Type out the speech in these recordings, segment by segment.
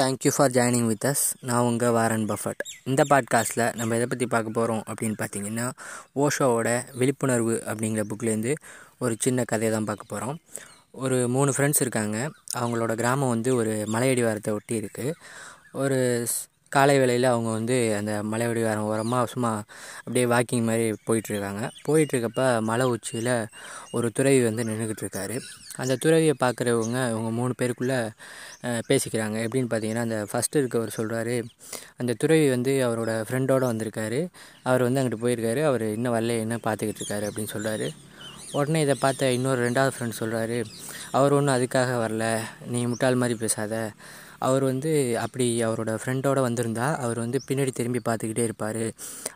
Thank you for joining with us நான் உங்கள் Warren Buffett. இந்த பாட்காஸ்ட்டில் நம்ம எதை பற்றி பார்க்க போகிறோம் அப்படின்னு பார்த்தீங்கன்னா ஓஷோவோட விழிப்புணர்வு அப்படிங்கிற புக்லேருந்து ஒரு சின்ன கதையை தான் பார்க்க போகிறோம் ஒரு மூணு ஃப்ரெண்ட்ஸ் இருக்காங்க. அவங்களோட கிராமம் வந்து ஒரு மலையடிவாரத்தை ஒட்டி இருக்குது ஒரு காலை வேளையில் அவங்க வந்து அந்த மலையடிவாரம் ஓரமாக சும்மா அப்படியே வாக்கிங் மாதிரி போயிட்டுருக்காங்க. போயிட்டுருக்கப்ப மலை உச்சியில் ஒரு துறவி வந்து நின்றுக்கிட்டு இருக்காரு அந்த துறவியை பார்க்குறவங்க இவங்க மூணு பேருக்குள்ளே பேசிக்கிறாங்க. எப்படின்னு பார்த்தீங்கன்னா அந்த ஃபஸ்ட்டு இருக்கவர் சொல்கிறாரு அந்த துறவி வந்து அவரோட ஃப்ரெண்டோட வந்திருக்காரு. அவர் வந்து அங்கிட்டு போயிருக்காரு. அவர் இன்னும் வரல என்ன பார்த்துக்கிட்டு இருக்காரு அப்படின்னு சொல்கிறாரு உடனே இதை பார்த்த இன்னொரு ரெண்டாவது ஃப்ரெண்ட் சொல்கிறாரு அவர் ஒன்றும் அதுக்காக வரல. நீ முட்டாள் மாதிரி பேசாத. அவர் வந்து அப்படி அவரோட ஃப்ரெண்டோடு வந்திருந்தா அவர் வந்து பின்னாடி திரும்பி பார்த்துக்கிட்டே இருப்பார்.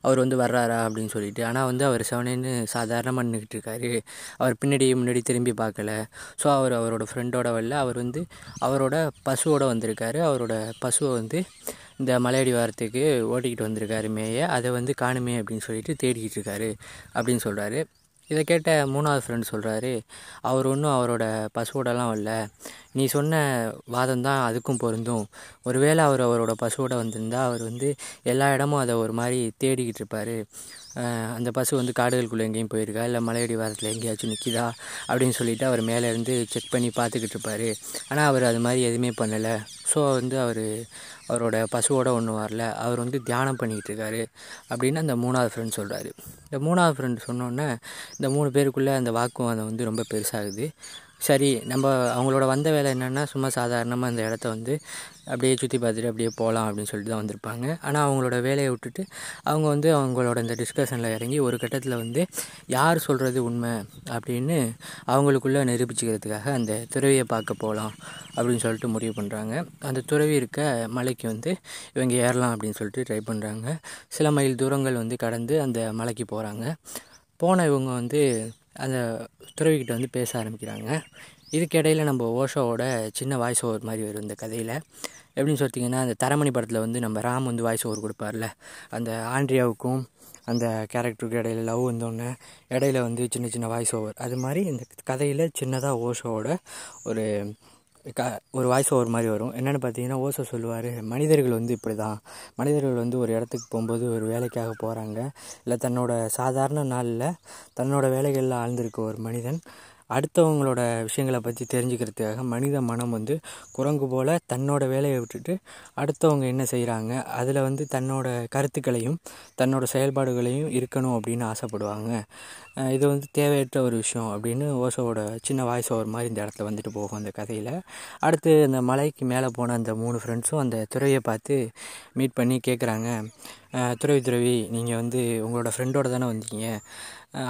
அவர் வந்து வர்றாரா அப்படின்னு சொல்லிட்டு. ஆனால் வந்து அவர் செவனேன்னு சாதாரணமாக நின்றுக்கிட்டு இருக்காரு. அவர் பின்னாடி முன்னாடி திரும்பி பார்க்கல. ஸோ அவர் அவரோட ஃப்ரெண்டோட வரல. அவர் வந்து அவரோட பசுவோட வந்திருக்காரு. அவரோட பசுவை வந்து இந்த மலையடி வாரத்துக்கு ஓட்டிக்கிட்டு வந்திருக்காரு மேய. அதை வந்து காணுமே அப்படின்னு சொல்லிட்டு தேடிக்கிட்டு இருக்காரு அப்படின்னு சொல்கிறாரு இதை கேட்ட மூணாவது ஃப்ரெண்ட் சொல்கிறாரு அவர் ஒன்றும் அவரோட பசுவோடலாம் வரல. நீ சொன்ன வாதம் தான் அதுக்கும் பொருந்தும். ஒருவேளை அவர் அவரோட பசுவோட வந்திருந்தா அவர் வந்து எல்லா இடமும் அதை ஒரு மாதிரி தேடிக்கிட்டு இருப்பார். அந்த பசு வந்து காடுகளுக்குள்ளே எங்கேயும் போயிருக்கா? இல்லை மலையடி வாரத்தில் எங்கேயாச்சும் நிற்கிதா அப்படின்னு சொல்லிட்டு அவர் மேலே இருந்து செக் பண்ணி பார்த்துக்கிட்டு இருப்பார். ஆனால் அவர் அது மாதிரி எதுவுமே பண்ணலை. ஸோ வந்து அவர் அவரோட பசுவோட ஒன்றும் வரல. அவர் வந்து தியானம் பண்ணிக்கிட்டு இருக்காரு. அப்படின்னு அந்த மூணாவது ஃப்ரெண்ட் சொல்கிறாரு இந்த மூணாவது ஃப்ரெண்ட் சொன்னோன்னே இந்த மூணு பேருக்குள்ளே அந்த வாக்குவாதம் வந்து ரொம்ப பெருசாகுது. சரி நம்ம அவங்களோட வந்த வேலை என்னென்னா சும்மா சாதாரணமாக அந்த இடத்த வந்து அப்படியே சுற்றி பார்த்துட்டு அப்படியே போகலாம் அப்படின்னு சொல்லிட்டு தான் வந்திருப்பாங்க. ஆனால் அவங்களோட வேலையை விட்டுட்டு அவங்க வந்து அவங்களோட இந்த டிஸ்கஷனில் இறங்கி ஒரு கட்டத்தில் வந்து யார் சொல்கிறது உண்மை அப்படின்னு அவங்களுக்குள்ளே நிரூபிச்சுக்கிறதுக்காக அந்த துறவியை பார்க்க போகலாம் அப்படின்னு சொல்லிட்டு முடிவு பண்ணுறாங்க அந்த துறவி இருக்க மலைக்கு வந்து இவங்க ஏறலாம் அப்படின்னு சொல்லிட்டு ட்ரை பண்ணுறாங்க சில மைல் தூரங்கள் வந்து கடந்து அந்த மலைக்கு போகிறாங்க போன இவங்க வந்து அந்த துறவிக்கிட்ட வந்து பேச ஆரம்பிக்கிறாங்க. இதுக்கிடையில் நம்ம ஓஷோவோட சின்ன வாய்ஸ் ஓவர் மாதிரி வரும் இந்த கதையில். எப்படின்னு சொல்லிட்டிங்கன்னா அந்த தரமணி படத்தில் வந்து நம்ம ராம் வந்து வாய்ஸ் ஓவர் கொடுப்பார்ல. அந்த ஆண்ட்ரியாவுக்கும் அந்த கேரக்டருக்கு இடையில லவ் வந்தோடனே இடையில வந்து சின்ன சின்ன வாய்ஸ் ஓவர் அது மாதிரி இந்த கதையில் சின்னதாக ஓஷோவோட ஒரு க ஒரு வாய்ஸ் ஓவர் மாதிரி வரும். என்னென்னு பார்த்தீங்கன்னா ஓசோ சொல்லுவார். மனிதர்கள் வந்து இப்படி தான் மனிதர்கள் வந்து ஒரு இடத்துக்கு போகும்போது ஒரு வேலைக்காக போகிறாங்க இல்லை தன்னோட சாதாரண நாளில் தன்னோட வேலைகளில் ஆழ்ந்திருக்க ஒரு மனிதன் அடுத்தவங்களோட விஷயங்களை பற்றி தெரிஞ்சுக்கிறதுக்காக மனித மனம் வந்து குரங்கு போல் தன்னோட வேலையை விட்டுட்டு அடுத்தவங்க என்ன செய்கிறாங்க அதில் வந்து தன்னோட கருத்துக்களையும் தன்னோட செயல்பாடுகளையும் இருக்கணும் அப்படின்னு ஆசைப்படுவாங்க. இது வந்து தேவையற்ற ஒரு விஷயம் அப்படின்னு ஓசோவோட சின்ன வாய்ஸ் ஓவர் மாதிரி இந்த இடத்துல வந்துட்டு போகும் அந்த கதையில். அடுத்து அந்த மலைக்கு மேலே போன அந்த மூணு ஃப்ரெண்ட்ஸும் அந்த துறையை பார்த்து மீட் பண்ணி கேட்குறாங்க துறவி துறவி நீங்கள் வந்து உங்களோட ஃப்ரெண்டோட தானே வந்தீங்க.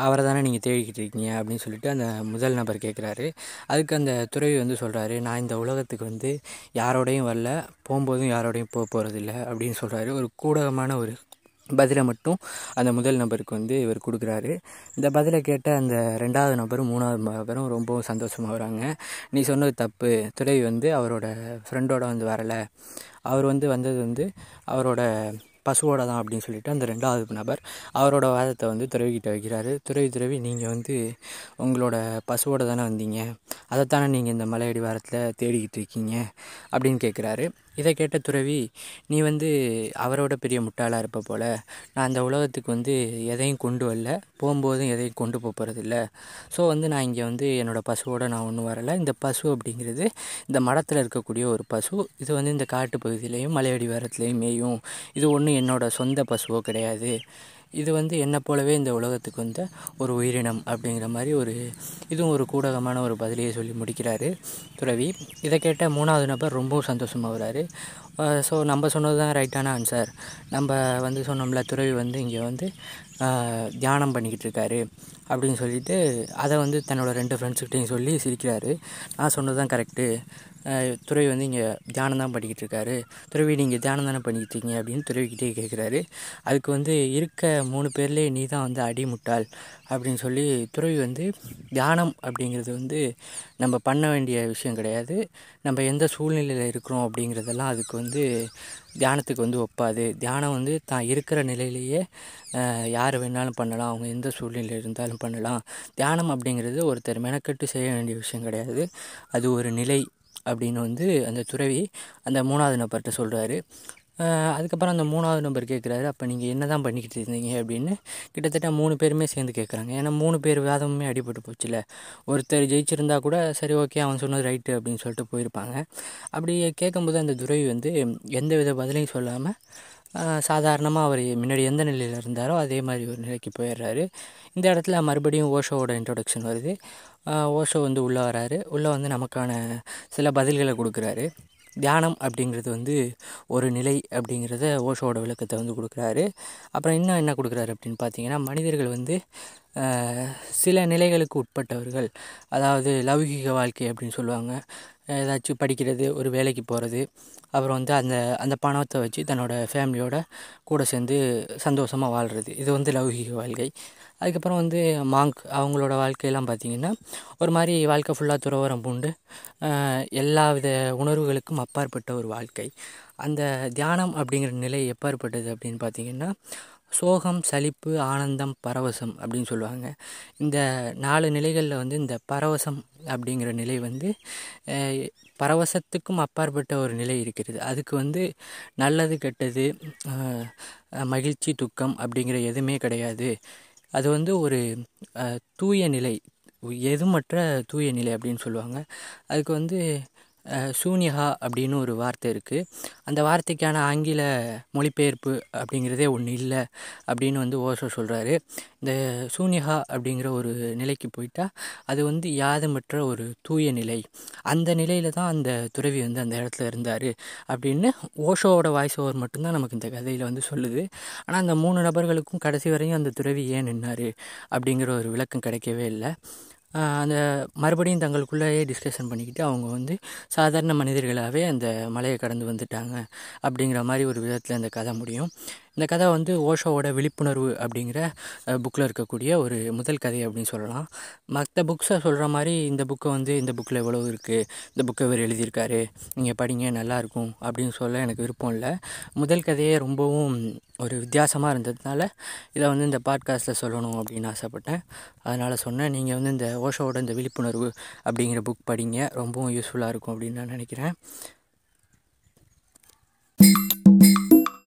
அவரை தானே நீங்கள் தேடிக்கிட்டு இருக்கீங்க அப்படின்னு சொல்லிட்டு அந்த முதல் நபர் கேட்குறாரு அதுக்கு அந்த துறவி வந்து சொல்கிறாரு நான் இந்த உலகத்துக்கு வந்து யாரோடையும் வரல போகும்போதும் யாரோடையும் போக போகிறதில்ல அப்படின்னு சொல்கிறாரு ஒரு கூடகமான ஒரு பதிலை மட்டும் அந்த முதல் நபருக்கு வந்து இவர் கொடுக்குறாரு. இந்த பதிலை கேட்ட அந்த ரெண்டாவது நபரும் மூணாவது நபரும் ரொம்பவும் சந்தோஷமாக வராங்க. நீ சொன்னது தப்பு. துறவி வந்து அவரோட ஃப்ரெண்டோட வந்து வரலை. அவர் வந்து வந்தது வந்து அவரோட பசுவோட தான் அப்படின்னு சொல்லிட்டு அந்த ரெண்டாவது நபர் அவரோட வாதத்தை வந்து துறவிக்கிட்ட வைக்கிறாரு. துறவி துறவி நீங்கள் வந்து உங்களோட பசுவோட தானே வந்தீங்க. அதைத்தானே நீங்கள் இந்த மலையடி வாரத்தில் தேடிக்கிட்டு இருக்கீங்க அப்படின்னு கேட்குறாரு இதை கேட்ட துறவி நீ வந்து அவரோட பெரிய முட்டாளாக இருப்ப போல். நான் அந்த உலகத்துக்கு வந்து எதையும் கொண்டு வரல. போகும்போதும் எதையும் கொண்டு போகிறதில்ல ஸோ வந்து நான் இங்கே வந்து என்னோடய பசுவோட நான் ஒன்றும் வரலை. இந்த பசு அப்படிங்கிறது இந்த மடத்தில் இருக்கக்கூடிய ஒரு பசு. இது வந்து இந்த காட்டு பகுதியிலையும் மலையடி வாரத்துலேயும் மேயும். இது ஒன்றும் என்னோடய சொந்த பசுவோ கிடையாது. இது வந்து என்னை போலவே இந்த உலகத்துக்கு வந்த ஒரு உயிரினம் அப்படிங்கிற மாதிரி ஒரு இதுவும் ஒரு கூடகமான ஒரு பதிலையை சொல்லி முடிக்கிறாரு துறவி. இதை கேட்ட மூணாவது நபர் ரொம்பவும் சந்தோஷமாகறாரு ஸோ நம்ம சொன்னது தான் ரைட்டான ஆன்சர் நம்ம வந்து சொன்னோம்ல துறவி வந்து இங்கே வந்து தியானம் பண்ணிக்கிட்டு இருக்காரு அப்படின்னு சொல்லிட்டு அதை வந்து தன்னோட ரெண்டு ஃப்ரெண்ட்ஸ்கிட்டையும் சொல்லி சிரிக்கிறாரு. நான் சொன்னது தான் கரெக்டு துறவி வந்து இங்கே தியானம் தான் பண்ணிக்கிட்டு இருக்காரு துறவி நீங்கள் தியானம் தானே பண்ணிக்கிட்டு இருக்கீங்க அப்படின்னு துறவிக்கிட்டே கேட்குறாரு அதுக்கு வந்து இருக்க மூணு பேர்லேயே நீ தான் வந்து அடிமுட்டாள் அப்படின்னு சொல்லி துறவி வந்து தியானம் அப்படிங்கிறது வந்து நம்ம பண்ண வேண்டிய விஷயம் கிடையாது. நம்ம எந்த சூழ்நிலையில் இருக்கிறோம் அப்படிங்கிறதெல்லாம் அதுக்கு வந்து தியானத்துக்கு வந்து ஒப்பாது. தியானம் வந்து தான் இருக்கிற நிலையிலேயே யார் வேணாலும் பண்ணலாம். அவங்க எந்த சூழ்நிலையில் இருந்தாலும் பண்ணலாம். தியானம் அப்படிங்கிறது ஒருத்தர் மெனக்கட்டு செய்ய வேண்டிய விஷயம் கிடையாது. அது ஒரு நிலை. அப்படின்னு வந்து அந்த துறவி அந்த மூணாவது நபர்கிட்ட சொல்கிறாரு அதுக்கப்புறம் அந்த மூணாவது நம்பர் கேட்குறாரு அப்போ நீங்கள் என்ன தான் பண்ணிக்கிட்டு இருந்தீங்க? அப்படின்னு கிட்டத்தட்ட மூணு பேருமே சேர்ந்து கேட்குறாங்க ஏன்னா மூணு பேர் வாதமுமே அடிபட்டு போச்சுல ஒருத்தர் ஜெயிச்சிருந்தா கூட சரி ஓகே அவன் சொன்னது ரைட்டு அப்படின்னு சொல்லிட்டு போயிருப்பாங்க. அப்படி கேட்கும்போது அந்த துறவி வந்து எந்த வித பதிலையும் சொல்லாமல் சாதாரணமாக அவர் முன்னாடி எந்த நிலையில் இருந்தாரோ அதே மாதிரி ஒரு நிலைக்கு போயிடுறாரு. இந்த இடத்துல மறுபடியும் ஓஷோவோட இன்ட்ரொடக்ஷன் வருது. ஓஷோ வந்து உள்ளே வராரு. உள்ளே வந்து நமக்கான சில பதில்களை கொடுக்குறாரு. தியானம் அப்படிங்கிறது வந்து ஒரு நிலை அப்படிங்கிறத ஓஷோவோட விளக்கத்தை வந்து கொடுக்குறாரு. அப்புறம் இன்னும் என்ன கொடுக்குறாரு அப்படின்னு பார்த்தீங்கன்னா மனிதர்கள் வந்து சில நிலைகளுக்கு உட்பட்டவர்கள் அதாவது லௌகிக வாழ்க்கை அப்படின்னு சொல்லுவாங்க. ஏதாச்சும் படிக்கிறது ஒரு வேலைக்கு போகிறது அப்புறம் வந்து அந்த அந்த பணத்தை வச்சு தன்னோட ஃபேமிலியோட கூட சேர்ந்து சந்தோஷமாக வாழ்கிறது இது வந்து லௌகிக வாழ்க்கை. அதுக்கப்புறம் வந்து மாங்க் அவங்களோட வாழ்க்கையெல்லாம் பார்த்திங்கன்னா ஒரு மாதிரி வாழ்க்கை ஃபுல்லாக துறவரம் பூண்டு எல்லா வித உணர்வுகளுக்கும் அப்பாற்பட்ட ஒரு வாழ்க்கை. அந்த தியானம் அப்படிங்கிற நிலை எப்பாற்பட்டது அப்படின்னு பார்த்திங்கன்னா சோகம் சலிப்பு ஆனந்தம் பரவசம் அப்படின்னு சொல்லுவாங்க. இந்த நாலு நிலைகளில் வந்து இந்த பரவசம் அப்படிங்கிற நிலை வந்து பரவசத்துக்கும் அப்பாற்பட்ட ஒரு நிலை இருக்கிறது. அதுக்கு வந்து நல்லது கெட்டது மகிழ்ச்சி துக்கம் அப்படிங்கிற எதுவுமே கிடையாது. அது வந்து ஒரு தூய நிலை எதுமற்ற தூய நிலை அப்படின்னு சொல்லுவாங்க. அதுக்கு வந்து சூனியகா அப்படின்னு ஒரு வார்த்தை இருக்குது அந்த வார்த்தைக்கான ஆங்கில மொழிபெயர்ப்பு அப்படிங்கிறதே ஒன்று இல்லை அப்படின்னு வந்து ஓசோ சொல்கிறாரு இந்த சூனியகா அப்படிங்கிற ஒரு நிலைக்கு போயிட்டால் அது வந்து யாதமற்ற ஒரு தூய நிலை. அந்த நிலையில் தான் அந்த துறவி வந்து அந்த இடத்துல இருந்தார் அப்படின்னு ஓஷோவோட வாய்ஸ் ஓவர் மட்டும்தான் நமக்கு இந்த கதையில் வந்து சொல்லுது. ஆனால் அந்த மூணு நபர்களுக்கும் கடைசி வரையும் அந்த துறவி ஏன் நின்னார் அப்படிங்கிற ஒரு விளக்கம் கிடைக்கவே இல்லை. அந்த மறுபடியும் தங்களுக்குள்ளேயே டிஸ்கஷன் பண்ணிக்கிட்டு அவங்க வந்து சாதாரண மனிதர்களாகவே அந்த மலையை கடந்து வந்துட்டாங்க அப்படிங்கிற மாதிரி ஒரு விதத்தில் அந்த கதை முடியும். இந்த கதை வந்து ஓஷோவோட விழிப்புணர்வு அப்படிங்கிற புக்கில் இருக்கக்கூடிய ஒரு முதல் கதை அப்படின்னு சொல்லலாம். மற்ற புக்ஸை சொல்கிற மாதிரி இந்த புக்கை வந்து இந்த புக்கில் எவ்வளோ இருக்குது இந்த புக்கை இவர் எழுதியிருக்காரு நீங்கள் படிங்க நல்லாயிருக்கும் அப்படின்னு சொல்ல எனக்கு விருப்பம் இல்லை. முதல் கதையே ரொம்பவும் ஒரு வித்தியாசமாக இருந்ததுனால இதை வந்து இந்த பாட்காஸ்ட்டில் சொல்லணும் அப்படின்னு ஆசைப்பட்டேன். அதனால் சொன்னேன் நீங்கள் வந்து இந்த ஓஷோவோட இந்த விழிப்புணர்வு அப்படிங்கிற புக் படிங்க ரொம்பவும் யூஸ்ஃபுல்லாக இருக்கும் அப்படின்னு நான் நினைக்கிறேன்.